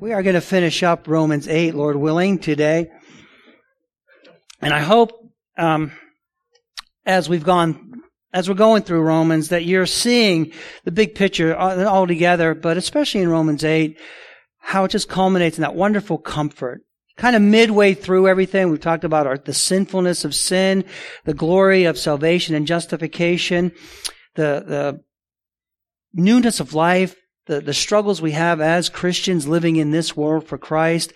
We are going to finish up Romans 8, Lord willing, today. And I hope, um, as we've gone, as we're going through Romans, that you're seeing the big picture all together, but especially in Romans 8, how it just culminates in that wonderful comfort. Kind of midway through everything, we've talked about our, the sinfulness of sin, the glory of salvation and justification, the, the newness of life, the, the struggles we have as Christians living in this world for Christ,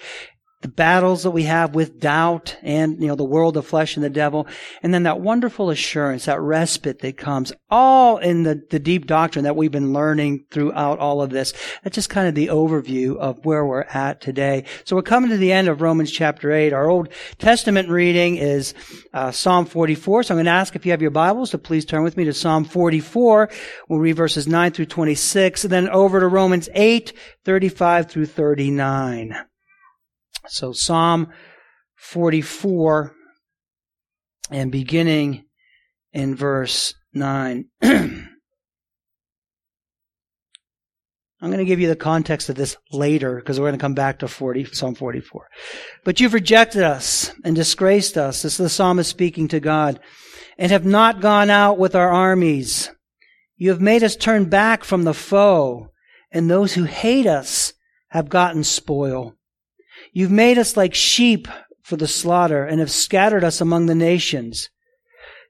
the battles that we have with doubt and, you know, the world, the flesh and the devil. And then that wonderful assurance, that respite that comes all in the, the deep doctrine that we've been learning throughout all of this. That's just kind of the overview of where we're at today. So we're coming to the end of Romans chapter 8. Our Old Testament reading is uh, Psalm 44. So I'm going to ask if you have your Bibles to please turn with me to Psalm 44. We'll read verses 9 through 26 and then over to Romans 8, 35 through 39. So Psalm 44 and beginning in verse 9. I'm going to give you the context of this later because we're going to come back to 40, Psalm 44. But you've rejected us and disgraced us. This is the psalmist speaking to God and have not gone out with our armies. You have made us turn back from the foe and those who hate us have gotten spoil. You've made us like sheep for the slaughter and have scattered us among the nations.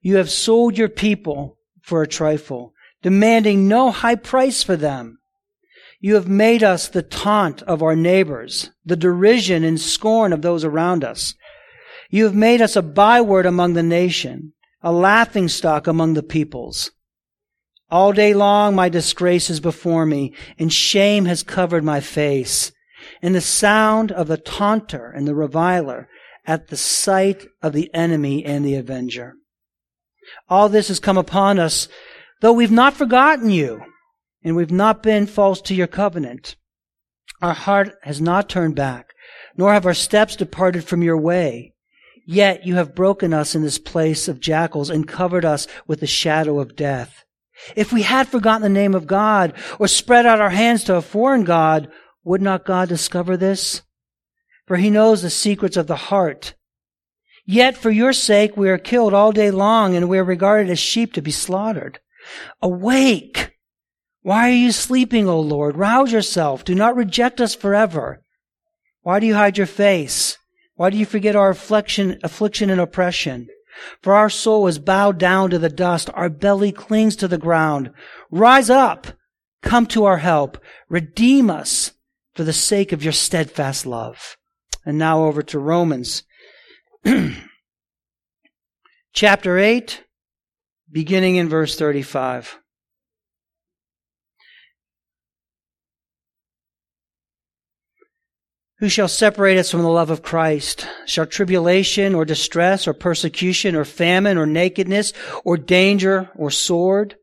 You have sold your people for a trifle, demanding no high price for them. You have made us the taunt of our neighbors, the derision and scorn of those around us. You have made us a byword among the nation, a laughing stock among the peoples. All day long my disgrace is before me, and shame has covered my face and the sound of the taunter and the reviler at the sight of the enemy and the avenger. All this has come upon us, though we've not forgotten you, and we've not been false to your covenant. Our heart has not turned back, nor have our steps departed from your way. Yet you have broken us in this place of jackals and covered us with the shadow of death. If we had forgotten the name of God or spread out our hands to a foreign God, would not God discover this? For he knows the secrets of the heart. Yet for your sake we are killed all day long and we are regarded as sheep to be slaughtered. Awake! Why are you sleeping, O Lord? Rouse yourself. Do not reject us forever. Why do you hide your face? Why do you forget our affliction, affliction and oppression? For our soul is bowed down to the dust. Our belly clings to the ground. Rise up. Come to our help. Redeem us for the sake of your steadfast love. And now over to Romans. Chapter 8, beginning in verse 35. Who shall separate us from the love of Christ? Shall tribulation or distress or persecution or famine or nakedness or danger or sword?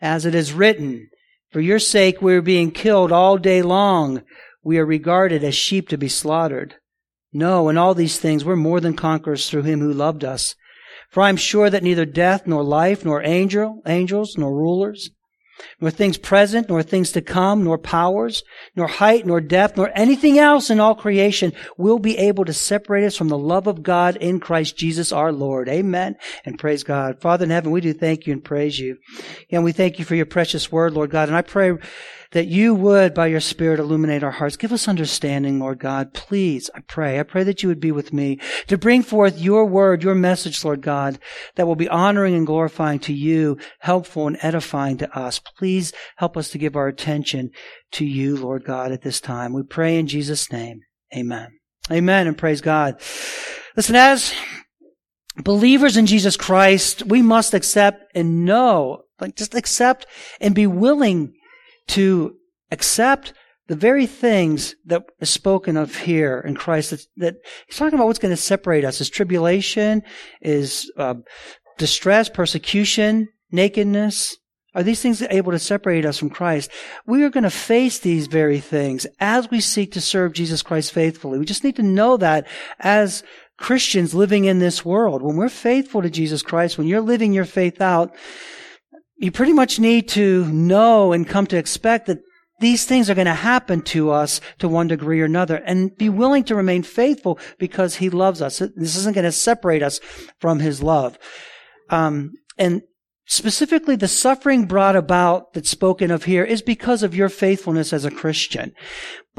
As it is written, for your sake we are being killed all day long we are regarded as sheep to be slaughtered. No, in all these things we're more than conquerors through him who loved us. For I am sure that neither death, nor life, nor angel, angels, nor rulers, nor things present, nor things to come, nor powers, nor height, nor depth, nor anything else in all creation will be able to separate us from the love of God in Christ Jesus our Lord. Amen. And praise God. Father in heaven, we do thank you and praise you. And we thank you for your precious word, Lord God. And I pray that you would, by your Spirit, illuminate our hearts. Give us understanding, Lord God. Please, I pray. I pray that you would be with me to bring forth your word, your message, Lord God, that will be honoring and glorifying to you, helpful and edifying to us. Please help us to give our attention to you, Lord God, at this time. We pray in Jesus' name. Amen. Amen and praise God. Listen, as believers in Jesus Christ, we must accept and know, like just accept and be willing to accept the very things that is spoken of here in Christ that, he's talking about what's going to separate us is tribulation, is uh, distress, persecution, nakedness. Are these things able to separate us from Christ? We are going to face these very things as we seek to serve Jesus Christ faithfully. We just need to know that as Christians living in this world. When we're faithful to Jesus Christ, when you're living your faith out, you pretty much need to know and come to expect that these things are going to happen to us to one degree or another and be willing to remain faithful because he loves us. This isn't going to separate us from his love. Um, and Specifically, the suffering brought about that's spoken of here is because of your faithfulness as a Christian.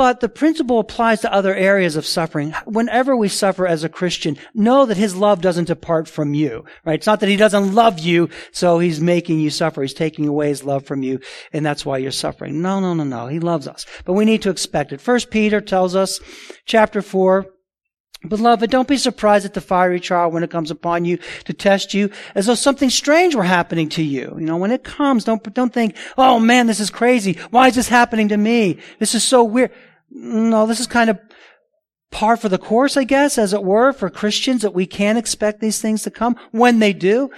But the principle applies to other areas of suffering. Whenever we suffer as a Christian, know that His love doesn't depart from you, right? It's not that He doesn't love you, so He's making you suffer. He's taking away His love from you, and that's why you're suffering. No, no, no, no. He loves us. But we need to expect it. First Peter tells us, chapter 4, Beloved, don't be surprised at the fiery trial when it comes upon you to test you as though something strange were happening to you. You know, when it comes, don't, don't think, oh man, this is crazy. Why is this happening to me? This is so weird. No, this is kind of par for the course, I guess, as it were, for Christians that we can expect these things to come when they do.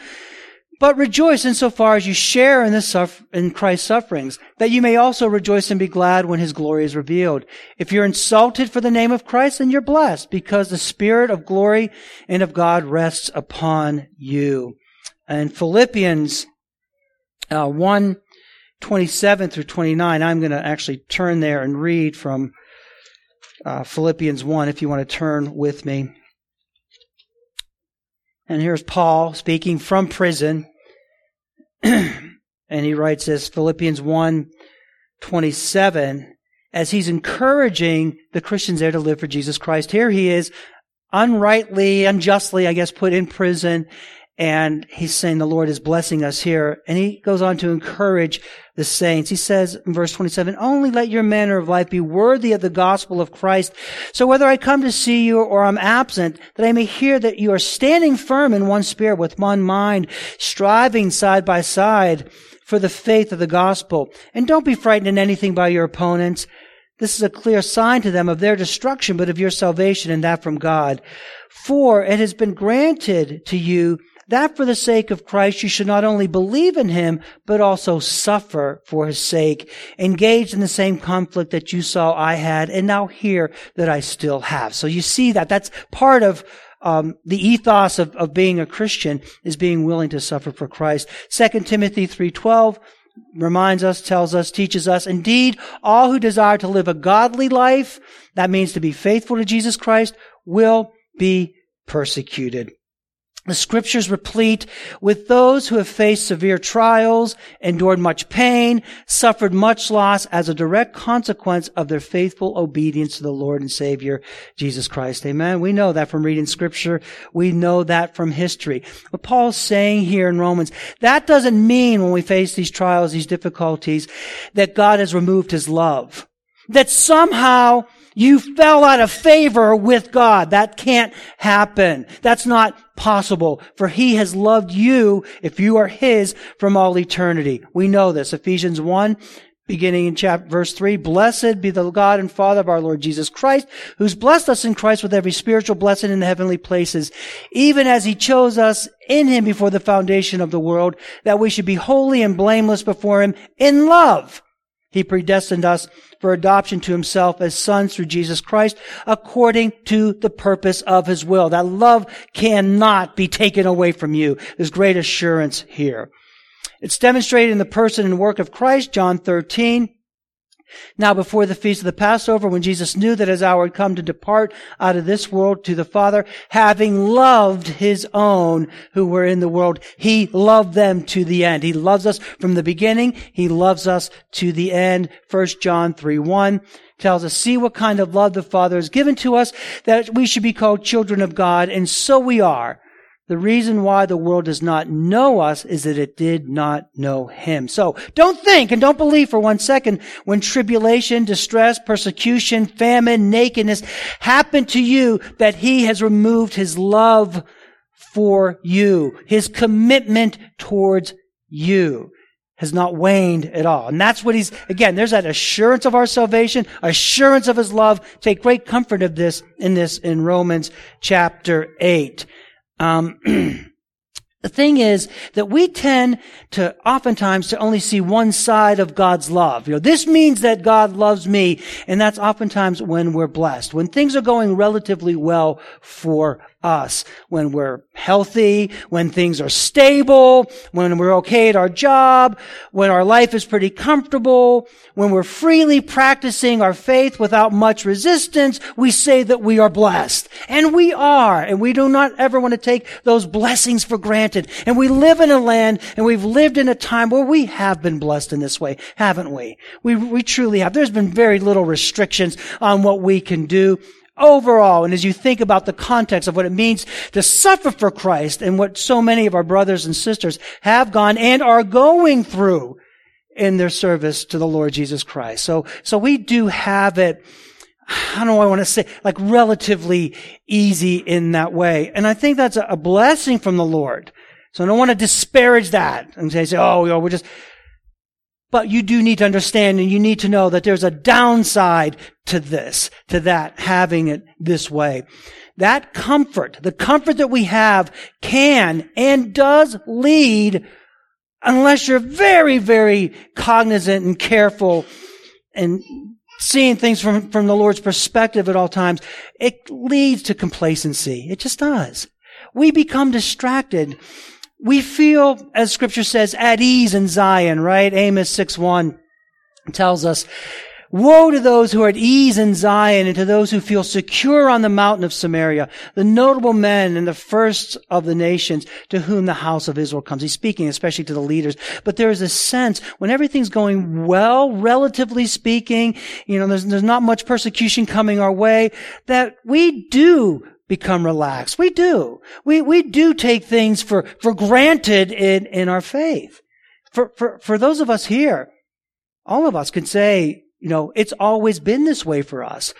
But rejoice insofar as you share in, the in Christ's sufferings, that you may also rejoice and be glad when his glory is revealed. If you're insulted for the name of Christ, then you're blessed, because the Spirit of glory and of God rests upon you. And Philippians uh, 1, 27 through 29, I'm going to actually turn there and read from uh, Philippians 1, if you want to turn with me. And here's Paul speaking from prison. and he writes this, Philippians 1, 27, as he's encouraging the Christians there to live for Jesus Christ. Here he is, unrightly, unjustly, I guess, put in prison, and he's saying the Lord is blessing us here. And he goes on to encourage the saints. He says in verse 27, only let your manner of life be worthy of the gospel of Christ. So whether I come to see you or I'm absent, that I may hear that you are standing firm in one spirit with one mind, striving side by side for the faith of the gospel. And don't be frightened in anything by your opponents. This is a clear sign to them of their destruction, but of your salvation and that from God. For it has been granted to you that for the sake of Christ you should not only believe in him, but also suffer for his sake, engaged in the same conflict that you saw I had, and now hear that I still have. So you see that. That's part of um, the ethos of, of being a Christian is being willing to suffer for Christ. 2 Timothy 3.12 reminds us, tells us, teaches us, indeed, all who desire to live a godly life, that means to be faithful to Jesus Christ, will be persecuted. The scriptures replete with those who have faced severe trials, endured much pain, suffered much loss as a direct consequence of their faithful obedience to the Lord and Savior, Jesus Christ. Amen. We know that from reading scripture. We know that from history. What Paul's saying here in Romans, that doesn't mean when we face these trials, these difficulties, that God has removed his love. That somehow you fell out of favor with God. That can't happen. That's not possible. For He has loved you, if you are His, from all eternity. We know this. Ephesians 1, beginning in chapter verse 3 blessed be the god and father of our lord jesus christ who's blessed us in christ with every spiritual blessing in the heavenly places even as he chose us in him before the foundation of the world that we should be holy and blameless before him in love he predestined us for adoption to himself as sons through Jesus Christ according to the purpose of his will. That love cannot be taken away from you. There's great assurance here. It's demonstrated in the person and work of Christ, John 13. Now, before the feast of the Passover, when Jesus knew that his hour had come to depart out of this world to the Father, having loved his own who were in the world, he loved them to the end. He loves us from the beginning. He loves us to the end. 1 John 3 1 tells us, see what kind of love the Father has given to us that we should be called children of God, and so we are. The reason why the world does not know us is that it did not know him. So don't think and don't believe for one second when tribulation, distress, persecution, famine, nakedness happen to you that he has removed his love for you. His commitment towards you has not waned at all. And that's what he's, again, there's that assurance of our salvation, assurance of his love. Take great comfort of this in this in Romans chapter 8. Um, The thing is that we tend to oftentimes to only see one side of God's love. You know, this means that God loves me, and that's oftentimes when we're blessed. When things are going relatively well for us. When we're healthy, when things are stable, when we're okay at our job, when our life is pretty comfortable, when we're freely practicing our faith without much resistance, we say that we are blessed. And we are. And we do not ever want to take those blessings for granted. And we live in a land and we've lived in a time where we have been blessed in this way, haven't we? We, we truly have. There's been very little restrictions on what we can do overall, and as you think about the context of what it means to suffer for Christ and what so many of our brothers and sisters have gone and are going through in their service to the Lord Jesus Christ. So, so we do have it, I don't know I want to say, like relatively easy in that way. And I think that's a blessing from the Lord. So I don't want to disparage that and say, oh, we're just, but you do need to understand and you need to know that there's a downside to this, to that, having it this way. That comfort, the comfort that we have can and does lead, unless you're very, very cognizant and careful and seeing things from, from the Lord's perspective at all times, it leads to complacency. It just does. We become distracted we feel, as scripture says, at ease in Zion, right? Amos 6 1 tells us, Woe to those who are at ease in Zion and to those who feel secure on the mountain of Samaria, the notable men and the first of the nations to whom the house of Israel comes. He's speaking especially to the leaders. But there is a sense when everything's going well, relatively speaking, you know, there's, there's not much persecution coming our way, that we do become relaxed. We do. We, we do take things for, for granted in, in our faith. For, for, for those of us here, all of us can say, you know, it's always been this way for us.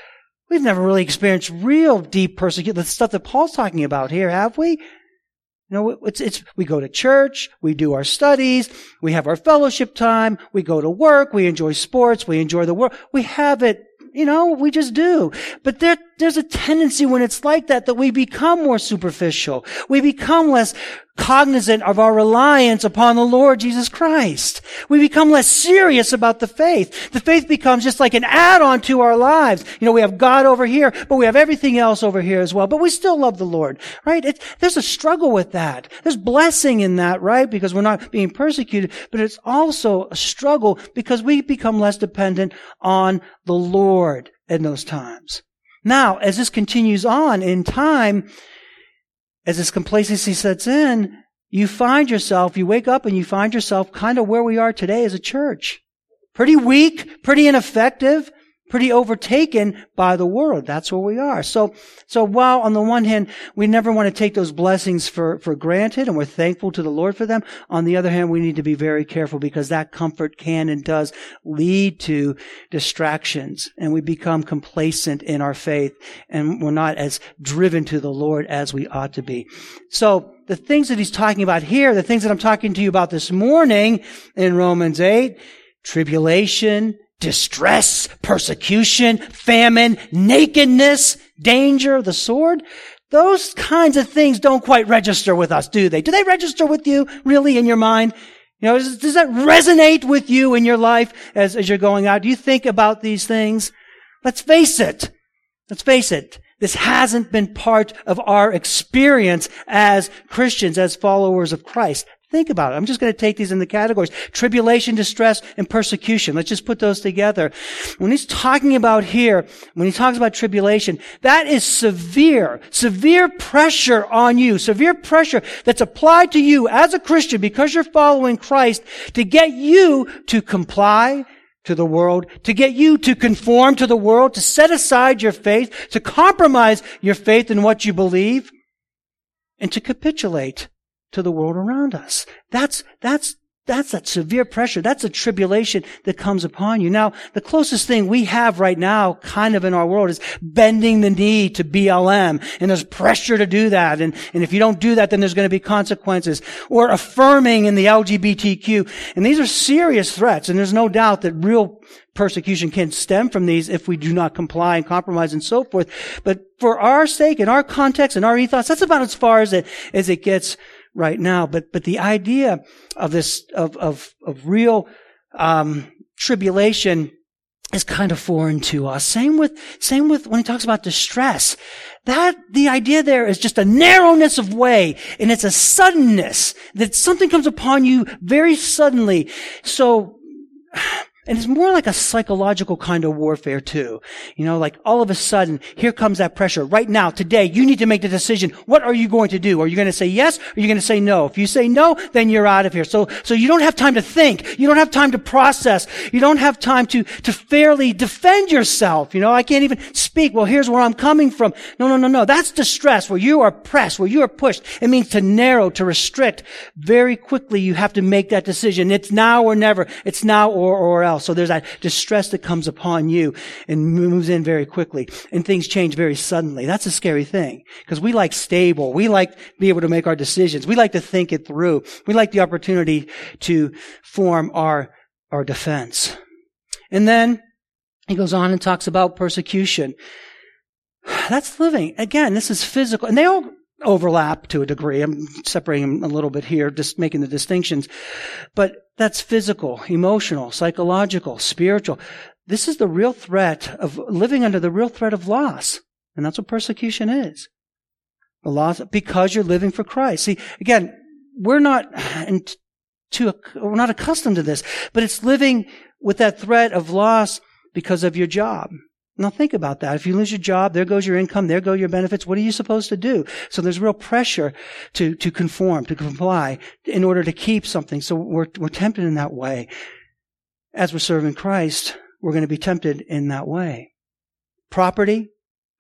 We've never really experienced real deep persecution, the stuff that Paul's talking about here, have we? You know, it's, it's, we go to church, we do our studies, we have our fellowship time, we go to work, we enjoy sports, we enjoy the world. We have it you know, we just do. But there, there's a tendency when it's like that that we become more superficial. We become less cognizant of our reliance upon the Lord Jesus Christ. We become less serious about the faith. The faith becomes just like an add-on to our lives. You know, we have God over here, but we have everything else over here as well. But we still love the Lord, right? It, there's a struggle with that. There's blessing in that, right? Because we're not being persecuted, but it's also a struggle because we become less dependent on the Lord in those times. Now, as this continues on in time, as this complacency sets in, you find yourself, you wake up and you find yourself kind of where we are today as a church. Pretty weak, pretty ineffective, pretty overtaken by the world. That's where we are. So, so while on the one hand, we never want to take those blessings for, for granted and we're thankful to the Lord for them. On the other hand, we need to be very careful because that comfort can and does lead to distractions and we become complacent in our faith and we're not as driven to the Lord as we ought to be. So, the things that he's talking about here, the things that I'm talking to you about this morning in Romans 8, tribulation, distress, persecution, famine, nakedness, danger, the sword. Those kinds of things don't quite register with us, do they? Do they register with you really in your mind? You know, does, does that resonate with you in your life as, as you're going out? Do you think about these things? Let's face it. Let's face it. This hasn't been part of our experience as Christians, as followers of Christ. Think about it. I'm just going to take these in the categories. Tribulation, distress, and persecution. Let's just put those together. When he's talking about here, when he talks about tribulation, that is severe, severe pressure on you, severe pressure that's applied to you as a Christian because you're following Christ to get you to comply to the world, to get you to conform to the world, to set aside your faith, to compromise your faith in what you believe, and to capitulate to the world around us. That's, that's, that's that severe pressure. That's a tribulation that comes upon you. Now, the closest thing we have right now, kind of in our world, is bending the knee to BLM. And there's pressure to do that. And, and if you don't do that, then there's going to be consequences. Or affirming in the LGBTQ. And these are serious threats. And there's no doubt that real persecution can stem from these if we do not comply and compromise and so forth. But for our sake, in our context, in our ethos, that's about as far as it, as it gets right now. But, but the idea of this, of, of, of real, um, tribulation is kind of foreign to us. Same with, same with when he talks about distress. That, the idea there is just a narrowness of way and it's a suddenness that something comes upon you very suddenly. So, and it's more like a psychological kind of warfare too. You know, like all of a sudden, here comes that pressure. Right now, today, you need to make the decision. What are you going to do? Are you going to say yes? Or are you going to say no? If you say no, then you're out of here. So, so you don't have time to think. You don't have time to process. You don't have time to, to fairly defend yourself. You know, I can't even speak. Well, here's where I'm coming from. No, no, no, no. That's distress where you are pressed, where you are pushed. It means to narrow, to restrict. Very quickly, you have to make that decision. It's now or never. It's now or, or else else. So there's that distress that comes upon you and moves in very quickly and things change very suddenly. That's a scary thing because we like stable. We like be able to make our decisions. We like to think it through. We like the opportunity to form our, our defense. And then he goes on and talks about persecution. That's living. Again, this is physical. And they all overlap to a degree. I'm separating them a little bit here, just making the distinctions. But that's physical, emotional, psychological, spiritual. This is the real threat of living under the real threat of loss. And that's what persecution is. The loss, because you're living for Christ. See, again, we're not, too, we're not accustomed to this, but it's living with that threat of loss because of your job. Now think about that. If you lose your job, there goes your income, there go your benefits. What are you supposed to do? So there's real pressure to, to conform, to comply in order to keep something. So we're, we're tempted in that way. As we're serving Christ, we're going to be tempted in that way. Property,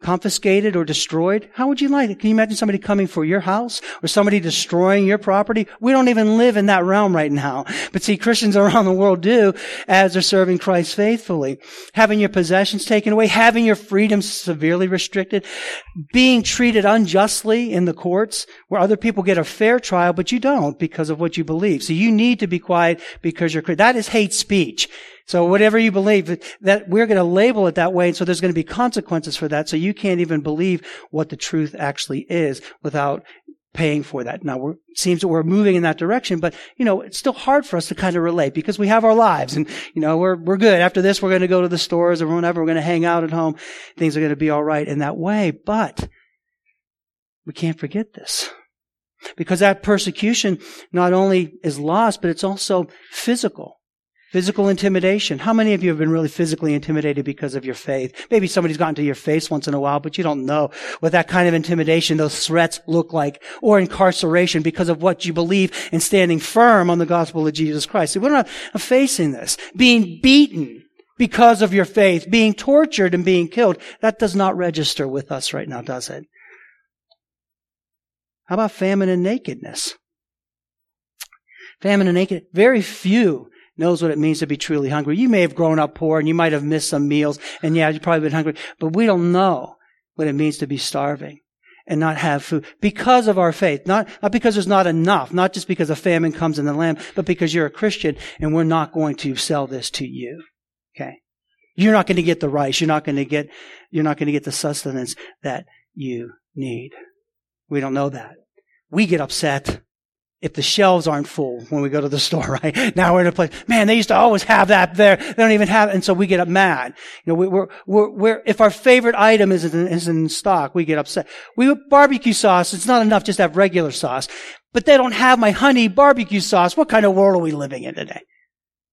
confiscated or destroyed? How would you like it? Can you imagine somebody coming for your house or somebody destroying your property? We don't even live in that realm right now. But see, Christians around the world do as they're serving Christ faithfully. Having your possessions taken away, having your freedom severely restricted, being treated unjustly in the courts where other people get a fair trial, but you don't because of what you believe. So you need to be quiet because you're, that is hate speech. So whatever you believe, that we're going to label it that way, and so there's going to be consequences for that. So you can't even believe what the truth actually is without paying for that. Now, it seems that we're moving in that direction, but you know, it's still hard for us to kind of relate because we have our lives, and you know, we're we're good. After this, we're going to go to the stores or whatever. We're going to hang out at home. Things are going to be all right in that way, but we can't forget this. Because that persecution not only is lost, but it's also physical. Physical intimidation. How many of you have been really physically intimidated because of your faith? Maybe somebody's gotten to your face once in a while, but you don't know what that kind of intimidation, those threats look like. Or incarceration because of what you believe in standing firm on the gospel of Jesus Christ. See, we're not facing this. Being beaten because of your faith, being tortured and being killed. That does not register with us right now, does it? How about famine and nakedness? Famine and naked. Very few knows what it means to be truly hungry. You may have grown up poor and you might have missed some meals and yeah, you've probably been hungry, but we don't know what it means to be starving and not have food because of our faith. Not, not because there's not enough, not just because a famine comes in the land, but because you're a Christian and we're not going to sell this to you. Okay. You're not going to get the rice. You're not going to get, you're not going to get the sustenance that you need. We don't know that. We get upset if the shelves aren't full when we go to the store, right? Now we're in a place, man, they used to always have that there. They don't even have it. And so we get up mad. You know, we, we're, we're, we're, if our favorite item is in, is in stock, we get upset. We barbecue sauce. It's not enough just to have regular sauce, but they don't have my honey barbecue sauce. What kind of world are we living in today?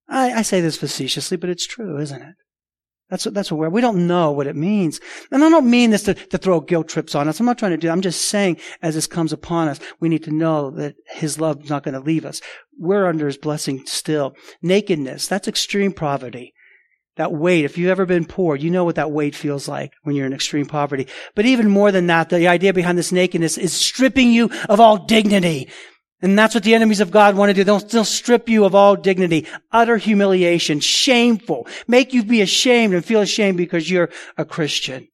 I, I say this facetiously, but it's true, isn't it? That's what, that's what we don't know what it means. And I don't mean this to, to throw guilt trips on us. I'm not trying to do, that. I'm just saying as this comes upon us, we need to know that His love is not going to leave us. We're under His blessing still. Nakedness, that's extreme poverty. That weight, if you've ever been poor, you know what that weight feels like when you're in extreme poverty. But even more than that, the idea behind this nakedness is stripping you of all dignity. And that's what the enemies of God want to do. They'll, they'll strip you of all dignity, utter humiliation, shameful, make you be ashamed and feel ashamed because you're a Christian.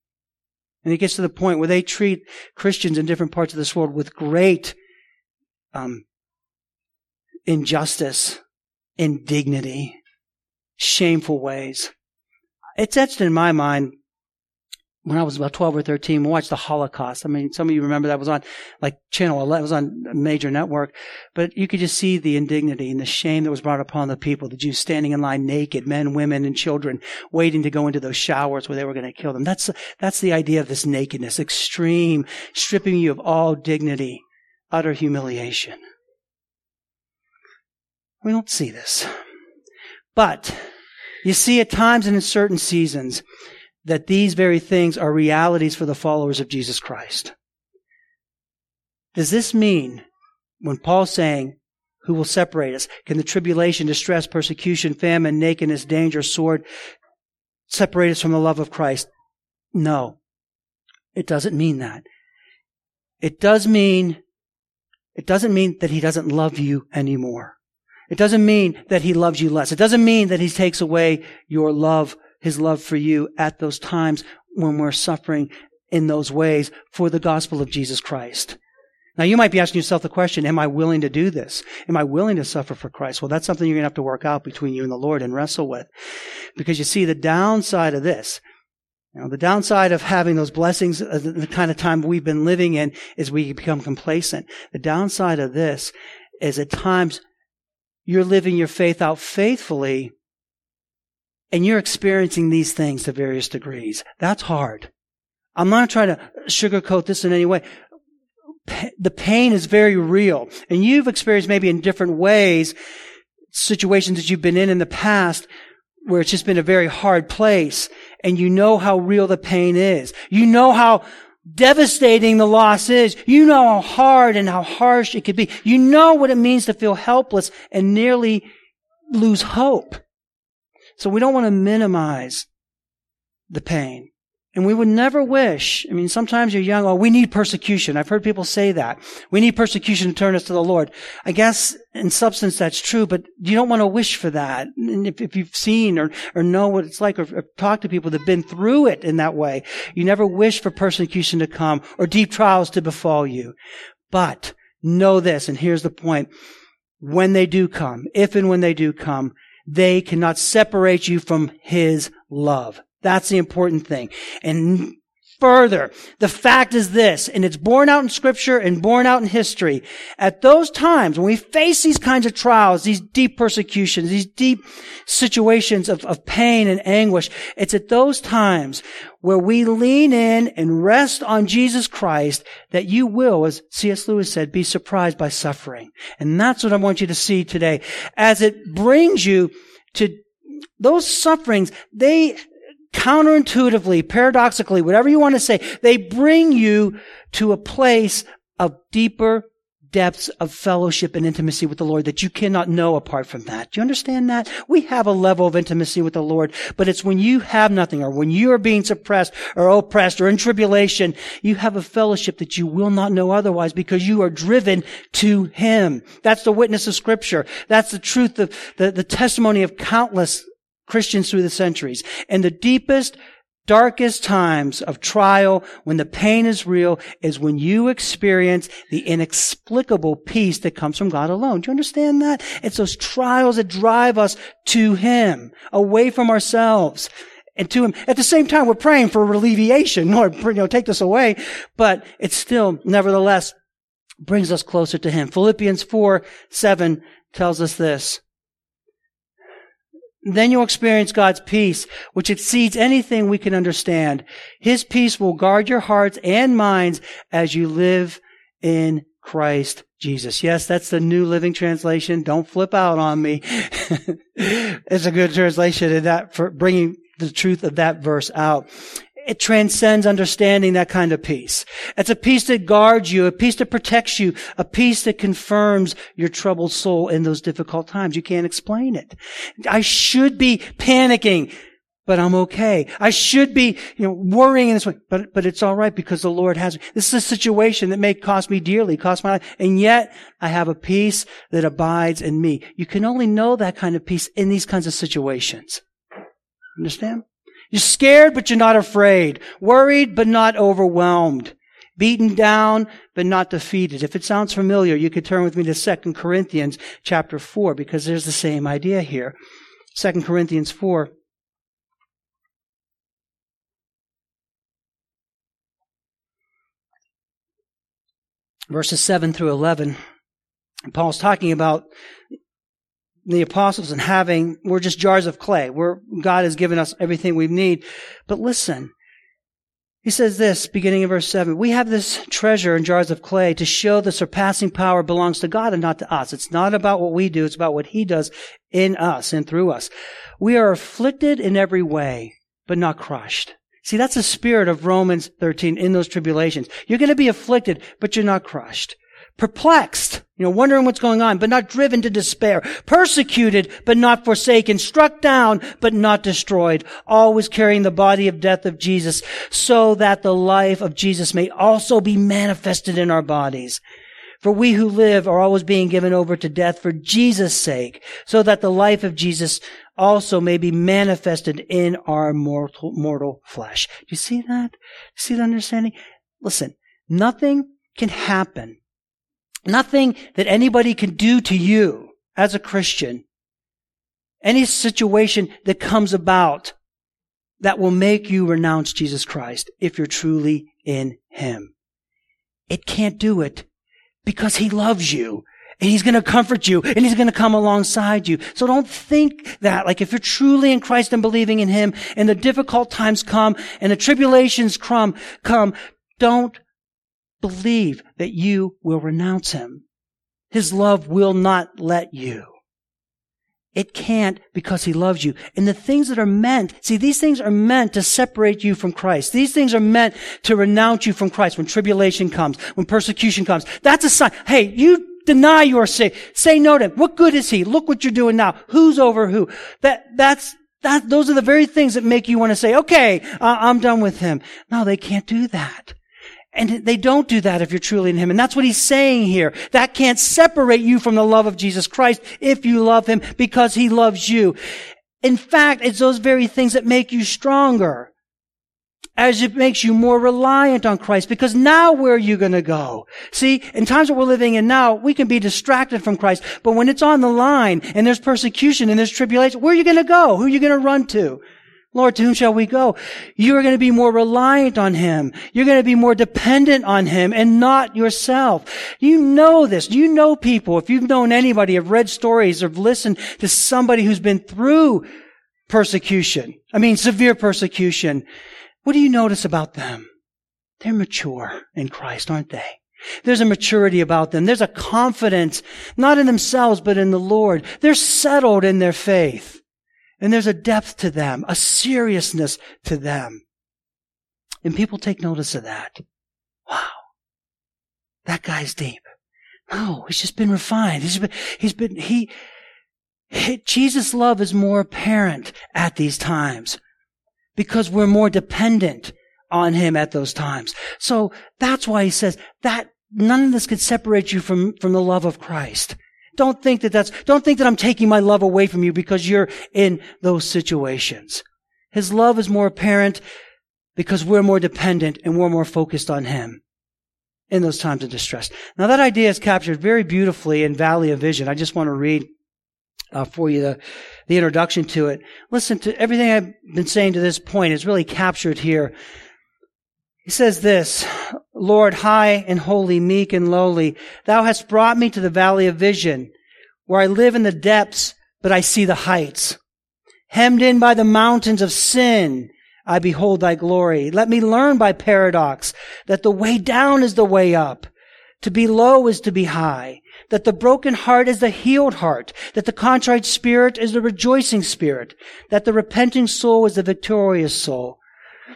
And it gets to the point where they treat Christians in different parts of this world with great um, injustice, indignity, shameful ways. It's etched in my mind when I was about 12 or 13, we watched the Holocaust. I mean, some of you remember that was on like channel 11, it was on a major network, but you could just see the indignity and the shame that was brought upon the people, the Jews standing in line naked, men, women, and children waiting to go into those showers where they were going to kill them. That's, that's the idea of this nakedness, extreme, stripping you of all dignity, utter humiliation. We don't see this. But you see at times and in certain seasons, that these very things are realities for the followers of Jesus Christ. Does this mean, when Paul's saying, who will separate us? Can the tribulation, distress, persecution, famine, nakedness, danger, sword separate us from the love of Christ? No. It doesn't mean that. It does mean, it doesn't mean that he doesn't love you anymore. It doesn't mean that he loves you less. It doesn't mean that he takes away your love his love for you at those times when we're suffering in those ways for the gospel of Jesus Christ. Now you might be asking yourself the question, am I willing to do this? Am I willing to suffer for Christ? Well, that's something you're going to have to work out between you and the Lord and wrestle with. Because you see the downside of this, you know, the downside of having those blessings, uh, the kind of time we've been living in, is we become complacent. The downside of this is at times you're living your faith out faithfully, and you're experiencing these things to various degrees. That's hard. I'm not trying to sugarcoat this in any way. The pain is very real. And you've experienced maybe in different ways situations that you've been in in the past where it's just been a very hard place and you know how real the pain is. You know how devastating the loss is. You know how hard and how harsh it could be. You know what it means to feel helpless and nearly lose hope. So we don't want to minimize the pain. And we would never wish, I mean, sometimes you're young, oh, we need persecution. I've heard people say that. We need persecution to turn us to the Lord. I guess in substance that's true, but you don't want to wish for that. And if, if you've seen or, or know what it's like or, or talk to people that have been through it in that way, you never wish for persecution to come or deep trials to befall you. But know this, and here's the point. When they do come, if and when they do come, they cannot separate you from His love. That's the important thing. And further, the fact is this, and it's borne out in scripture and borne out in history. At those times, when we face these kinds of trials, these deep persecutions, these deep situations of, of pain and anguish, it's at those times where we lean in and rest on Jesus Christ that you will, as C.S. Lewis said, be surprised by suffering. And that's what I want you to see today. As it brings you to those sufferings, they counterintuitively, paradoxically, whatever you want to say, they bring you to a place of deeper depths of fellowship and intimacy with the Lord that you cannot know apart from that. Do you understand that? We have a level of intimacy with the Lord, but it's when you have nothing or when you are being suppressed or oppressed or in tribulation, you have a fellowship that you will not know otherwise because you are driven to Him. That's the witness of scripture. That's the truth of the, the testimony of countless Christians through the centuries. And the deepest, darkest times of trial, when the pain is real, is when you experience the inexplicable peace that comes from God alone. Do you understand that? It's those trials that drive us to Him, away from ourselves. And to Him. At the same time, we're praying for alleviation. Lord, you know, take this away. But it still, nevertheless, brings us closer to Him. Philippians 4, 7 tells us this. Then you'll experience God's peace, which exceeds anything we can understand. His peace will guard your hearts and minds as you live in Christ Jesus. Yes, that's the New Living Translation. Don't flip out on me. it's a good translation in that for bringing the truth of that verse out it transcends understanding that kind of peace. It's a peace that guards you, a peace that protects you, a peace that confirms your troubled soul in those difficult times. You can't explain it. I should be panicking, but I'm okay. I should be, you know, worrying in this way, but, but it's all right because the Lord has, this is a situation that may cost me dearly, cost my life, and yet I have a peace that abides in me. You can only know that kind of peace in these kinds of situations. Understand? You're scared, but you're not afraid. Worried, but not overwhelmed. Beaten down, but not defeated. If it sounds familiar, you could turn with me to 2 Corinthians chapter 4 because there's the same idea here. 2 Corinthians 4. Verses 7 through 11. Paul's talking about the apostles and having, we're just jars of clay. We're, God has given us everything we need. But listen, he says this, beginning in verse 7, we have this treasure in jars of clay to show the surpassing power belongs to God and not to us. It's not about what we do, it's about what he does in us and through us. We are afflicted in every way, but not crushed. See, that's the spirit of Romans 13 in those tribulations. You're going to be afflicted, but you're not crushed perplexed, you know, wondering what's going on, but not driven to despair, persecuted, but not forsaken, struck down, but not destroyed, always carrying the body of death of Jesus, so that the life of Jesus may also be manifested in our bodies. For we who live are always being given over to death for Jesus' sake, so that the life of Jesus also may be manifested in our mortal, mortal flesh. Do you see that? See the understanding? Listen, nothing can happen Nothing that anybody can do to you as a Christian, any situation that comes about that will make you renounce Jesus Christ if you're truly in Him. It can't do it because He loves you and He's going to comfort you and He's going to come alongside you. So don't think that, like if you're truly in Christ and believing in Him and the difficult times come and the tribulations come, come, don't believe that you will renounce him. His love will not let you. It can't because he loves you. And the things that are meant, see, these things are meant to separate you from Christ. These things are meant to renounce you from Christ when tribulation comes, when persecution comes. That's a sign. Hey, you deny your say, say no to him. What good is he? Look what you're doing now. Who's over who? That, that's, that, those are the very things that make you want to say, okay, uh, I'm done with him. No, they can't do that. And they don't do that if you're truly in Him. And that's what He's saying here. That can't separate you from the love of Jesus Christ if you love Him because He loves you. In fact, it's those very things that make you stronger. As it makes you more reliant on Christ because now where are you going to go? See, in times that we're living in now, we can be distracted from Christ, but when it's on the line and there's persecution and there's tribulation, where are you going to go? Who are you going to run to? Lord, to whom shall we go? You are going to be more reliant on Him. You're going to be more dependent on Him and not yourself. You know this. You know people. If you've known anybody, have read stories, or listened to somebody who's been through persecution. I mean, severe persecution. What do you notice about them? They're mature in Christ, aren't they? There's a maturity about them. There's a confidence, not in themselves, but in the Lord. They're settled in their faith. And there's a depth to them, a seriousness to them. And people take notice of that. Wow. That guy's deep. No, he's just been refined. He's been, he's been, he, he, Jesus' love is more apparent at these times because we're more dependent on him at those times. So that's why he says that none of this could separate you from, from the love of Christ. Don't think that that's, don't think that I'm taking my love away from you because you're in those situations. His love is more apparent because we're more dependent and we're more focused on Him in those times of distress. Now that idea is captured very beautifully in Valley of Vision. I just want to read uh, for you the, the introduction to it. Listen to everything I've been saying to this point is really captured here. He says this, Lord, high and holy, meek and lowly, thou hast brought me to the valley of vision, where I live in the depths, but I see the heights. Hemmed in by the mountains of sin, I behold thy glory. Let me learn by paradox that the way down is the way up. To be low is to be high. That the broken heart is the healed heart. That the contrite spirit is the rejoicing spirit. That the repenting soul is the victorious soul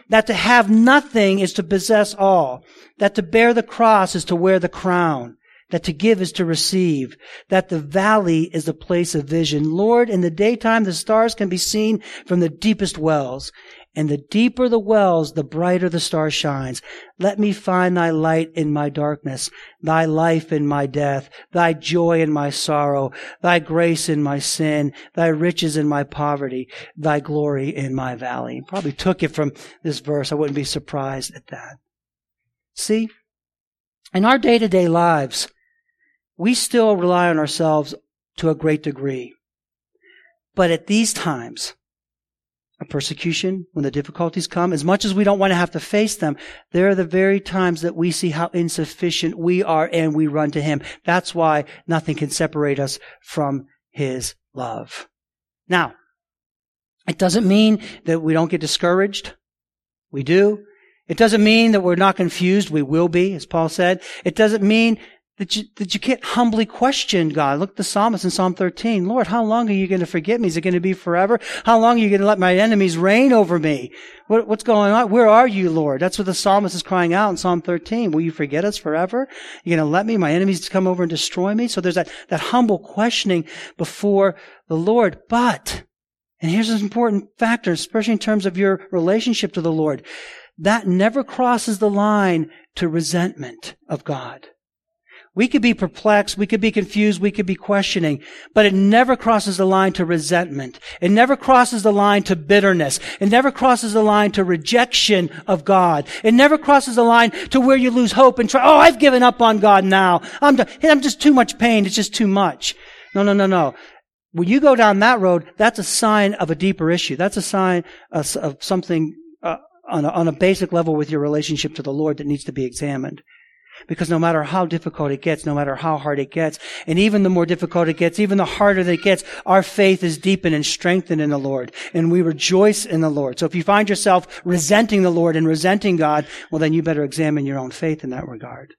that to have nothing is to possess all, that to bear the cross is to wear the crown, that to give is to receive, that the valley is the place of vision. Lord, in the daytime the stars can be seen from the deepest wells, and the deeper the wells, the brighter the star shines. Let me find thy light in my darkness, thy life in my death, thy joy in my sorrow, thy grace in my sin, thy riches in my poverty, thy glory in my valley. Probably took it from this verse. I wouldn't be surprised at that. See, in our day to day lives, we still rely on ourselves to a great degree. But at these times, of persecution, when the difficulties come, as much as we don't want to have to face them, there are the very times that we see how insufficient we are and we run to Him. That's why nothing can separate us from His love. Now, it doesn't mean that we don't get discouraged. We do. It doesn't mean that we're not confused. We will be, as Paul said. It doesn't mean that you, that you can't humbly question God. Look at the psalmist in Psalm 13. Lord, how long are you going to forget me? Is it going to be forever? How long are you going to let my enemies reign over me? What, what's going on? Where are you, Lord? That's what the psalmist is crying out in Psalm 13. Will you forget us forever? You're going to let me, my enemies come over and destroy me? So there's that, that humble questioning before the Lord. But, and here's an important factor, especially in terms of your relationship to the Lord. That never crosses the line to resentment of God. We could be perplexed, we could be confused, we could be questioning, but it never crosses the line to resentment. It never crosses the line to bitterness. It never crosses the line to rejection of God. It never crosses the line to where you lose hope and try, oh, I've given up on God now. I'm, done. I'm just too much pain. It's just too much. No, no, no, no. When you go down that road, that's a sign of a deeper issue. That's a sign of, something uh, on, a, on a basic level with your relationship to the Lord that needs to be examined. Because no matter how difficult it gets, no matter how hard it gets, and even the more difficult it gets, even the harder that it gets, our faith is deepened and strengthened in the Lord. And we rejoice in the Lord. So if you find yourself resenting the Lord and resenting God, well then you better examine your own faith in that regard.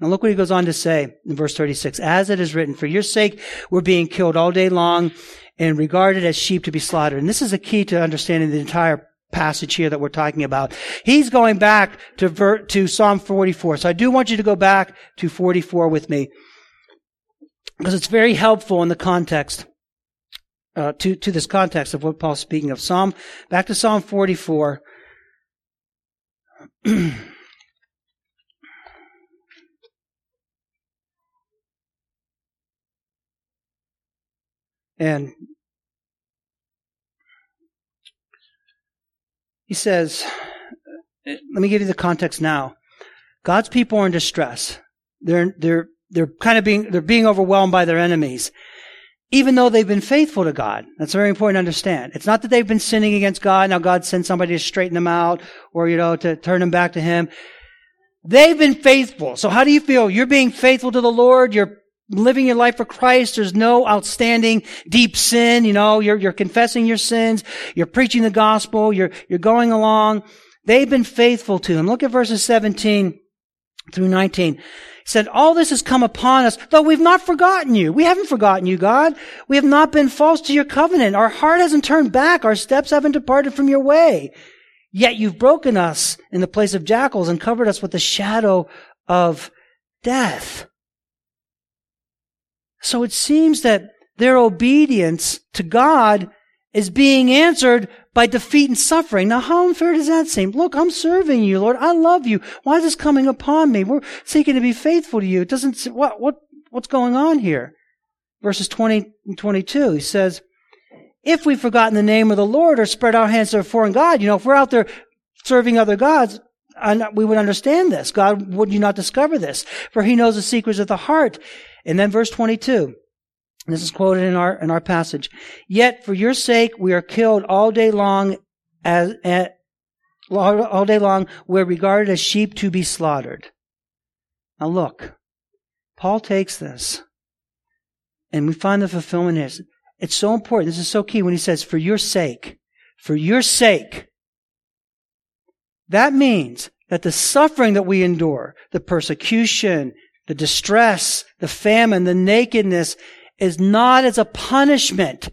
Now look what he goes on to say in verse 36. As it is written, for your sake we're being killed all day long and regarded as sheep to be slaughtered. And this is a key to understanding the entire passage here that we're talking about. He's going back to ver- to Psalm 44. So I do want you to go back to 44 with me because it's very helpful in the context uh, to to this context of what Paul's speaking of. Psalm back to Psalm 44. and He says, uh, let me give you the context now. God's people are in distress. They're, they're, they're kind of being, they're being overwhelmed by their enemies. Even though they've been faithful to God. That's very important to understand. It's not that they've been sinning against God. Now God sent somebody to straighten them out or, you know, to turn them back to Him. They've been faithful. So how do you feel? You're being faithful to the Lord. You're living your life for Christ. There's no outstanding deep sin. You know, you're, you're confessing your sins. You're preaching the gospel. You're, you're going along. They've been faithful to him. Look at verses 17 through 19. He said, all this has come upon us, though we've not forgotten you. We haven't forgotten you, God. We have not been false to your covenant. Our heart hasn't turned back. Our steps haven't departed from your way. Yet you've broken us in the place of jackals and covered us with the shadow of death. So it seems that their obedience to God is being answered by defeat and suffering. Now, how unfair does that seem? Look, I'm serving you, Lord. I love you. Why is this coming upon me? We're seeking to be faithful to you. It doesn't, what, what, what's going on here? Verses 20 and 22, he says, if we've forgotten the name of the Lord or spread our hands to a foreign God, you know, if we're out there serving other gods, we would understand this. God, would you not discover this? For he knows the secrets of the heart. And then verse 22. This is quoted in our, in our passage. Yet for your sake we are killed all day long as, at, all day long we're regarded as sheep to be slaughtered. Now look, Paul takes this and we find the fulfillment is, it's so important. This is so key when he says, for your sake, for your sake. That means that the suffering that we endure, the persecution, the distress, the famine, the nakedness is not as a punishment,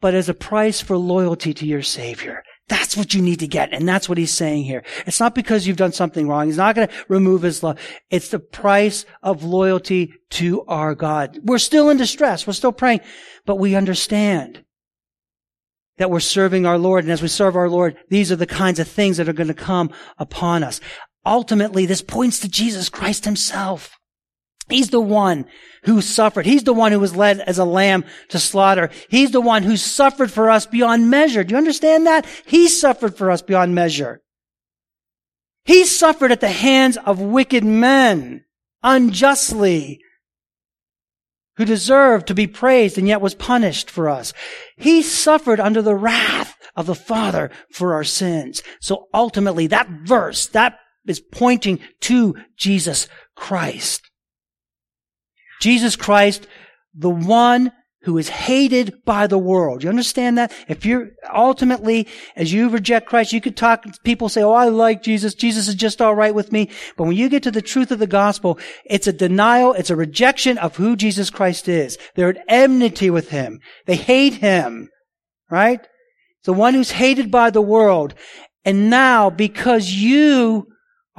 but as a price for loyalty to your Savior. That's what you need to get. And that's what he's saying here. It's not because you've done something wrong. He's not going to remove his love. It's the price of loyalty to our God. We're still in distress. We're still praying, but we understand that we're serving our Lord. And as we serve our Lord, these are the kinds of things that are going to come upon us. Ultimately, this points to Jesus Christ himself. He's the one who suffered. He's the one who was led as a lamb to slaughter. He's the one who suffered for us beyond measure. Do you understand that? He suffered for us beyond measure. He suffered at the hands of wicked men unjustly. who deserved to be praised and yet was punished for us. He suffered under the wrath of the Father for our sins. So ultimately that verse, that is pointing to Jesus Christ. Jesus Christ, the one who is hated by the world. You understand that? If you're ultimately, as you reject Christ, you could talk, people say, oh, I like Jesus. Jesus is just all right with me. But when you get to the truth of the gospel, it's a denial, it's a rejection of who Jesus Christ is. They're at enmity with him. They hate him. Right? The one who's hated by the world. And now, because you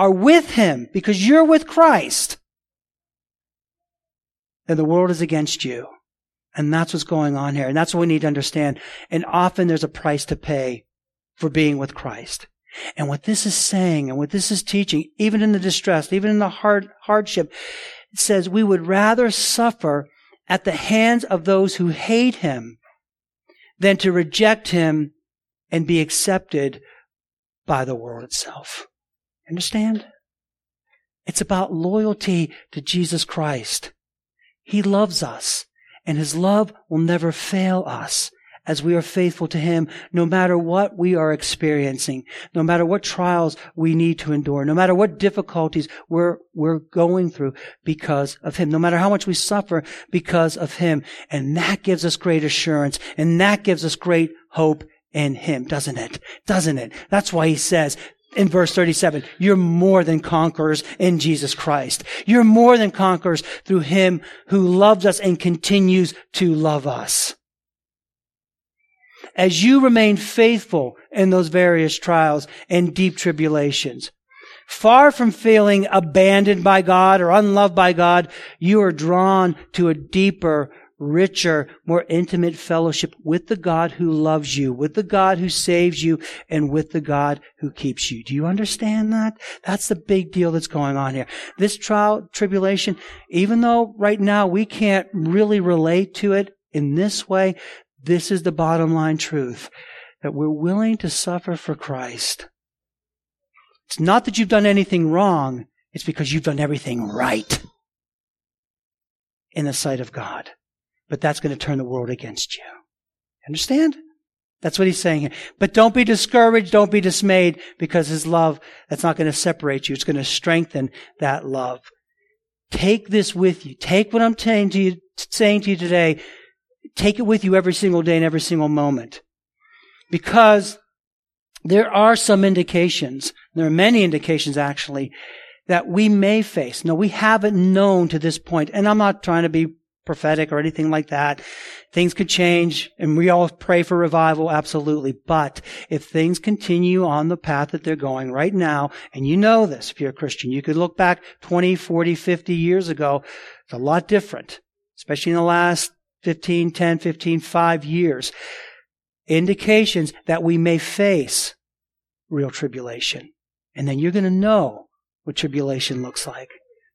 are with him, because you're with Christ, then the world is against you. And that's what's going on here. And that's what we need to understand. And often there's a price to pay for being with Christ. And what this is saying and what this is teaching, even in the distress, even in the hard hardship, it says we would rather suffer at the hands of those who hate him than to reject him and be accepted by the world itself. Understand? It's about loyalty to Jesus Christ. He loves us and his love will never fail us as we are faithful to him no matter what we are experiencing, no matter what trials we need to endure, no matter what difficulties we're, we're going through because of him, no matter how much we suffer because of him. And that gives us great assurance and that gives us great hope in him, doesn't it? Doesn't it? That's why he says, in verse 37, you're more than conquerors in Jesus Christ. You're more than conquerors through Him who loves us and continues to love us. As you remain faithful in those various trials and deep tribulations, far from feeling abandoned by God or unloved by God, you are drawn to a deeper richer, more intimate fellowship with the God who loves you, with the God who saves you, and with the God who keeps you. Do you understand that? That's the big deal that's going on here. This trial, tribulation, even though right now we can't really relate to it in this way, this is the bottom line truth. That we're willing to suffer for Christ. It's not that you've done anything wrong, it's because you've done everything right in the sight of God but that's going to turn the world against you. Understand? That's what he's saying here. But don't be discouraged. Don't be dismayed because his love, that's not going to separate you. It's going to strengthen that love. Take this with you. Take what I'm saying to you, saying to you today. Take it with you every single day and every single moment. Because there are some indications, there are many indications actually, that we may face. No, we haven't known to this point, and I'm not trying to be prophetic or anything like that. Things could change and we all pray for revival, absolutely. But if things continue on the path that they're going right now, and you know this if you're a Christian, you could look back 20, 40, 50 years ago. It's a lot different, especially in the last 15, 10, 15, 5 years. Indications that we may face real tribulation. And then you're going to know what tribulation looks like.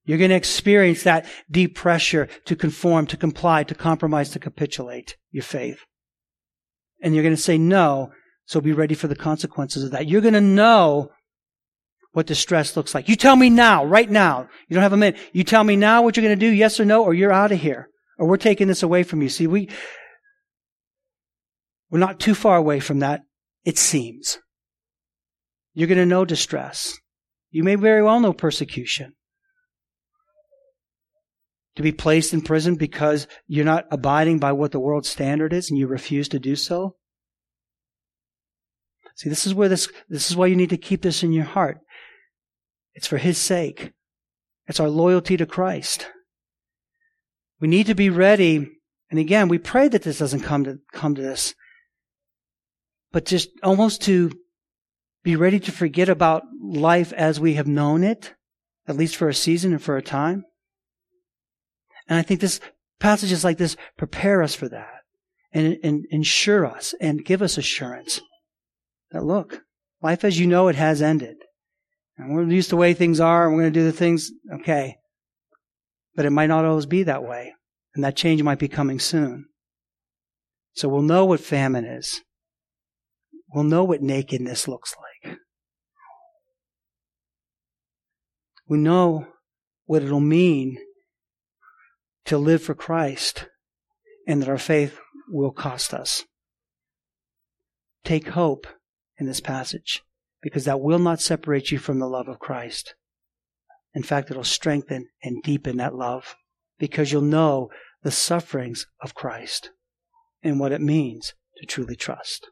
You're going to experience that deep pressure to conform, to comply, to compromise, to capitulate your faith. And you're going to say no, so be ready for the consequences of that. You're going to know what distress looks like. You tell me now, right now. You don't have a minute. You tell me now what you're going to do, yes or no, or you're out of here. Or we're taking this away from you. See, we, we're not too far away from that, it seems. You're going to know distress. You may very well know persecution to be placed in prison because you're not abiding by what the world standard is and you refuse to do so? See, this is where this, this is why you need to keep this in your heart. It's for His sake. It's our loyalty to Christ. We need to be ready. And again, we pray that this doesn't come to, come to this. But just almost to be ready to forget about life as we have known it, at least for a season and for a time. And I think this passages like this prepare us for that and, and ensure us and give us assurance that look, life as you know it has ended. And we're used to the way things are and we're going to do the things, okay. But it might not always be that way. And that change might be coming soon. So we'll know what famine is. We'll know what nakedness looks like. We know what it'll mean to live for Christ and that our faith will cost us. Take hope in this passage because that will not separate you from the love of Christ. In fact, it'll strengthen and deepen that love because you'll know the sufferings of Christ and what it means to truly trust.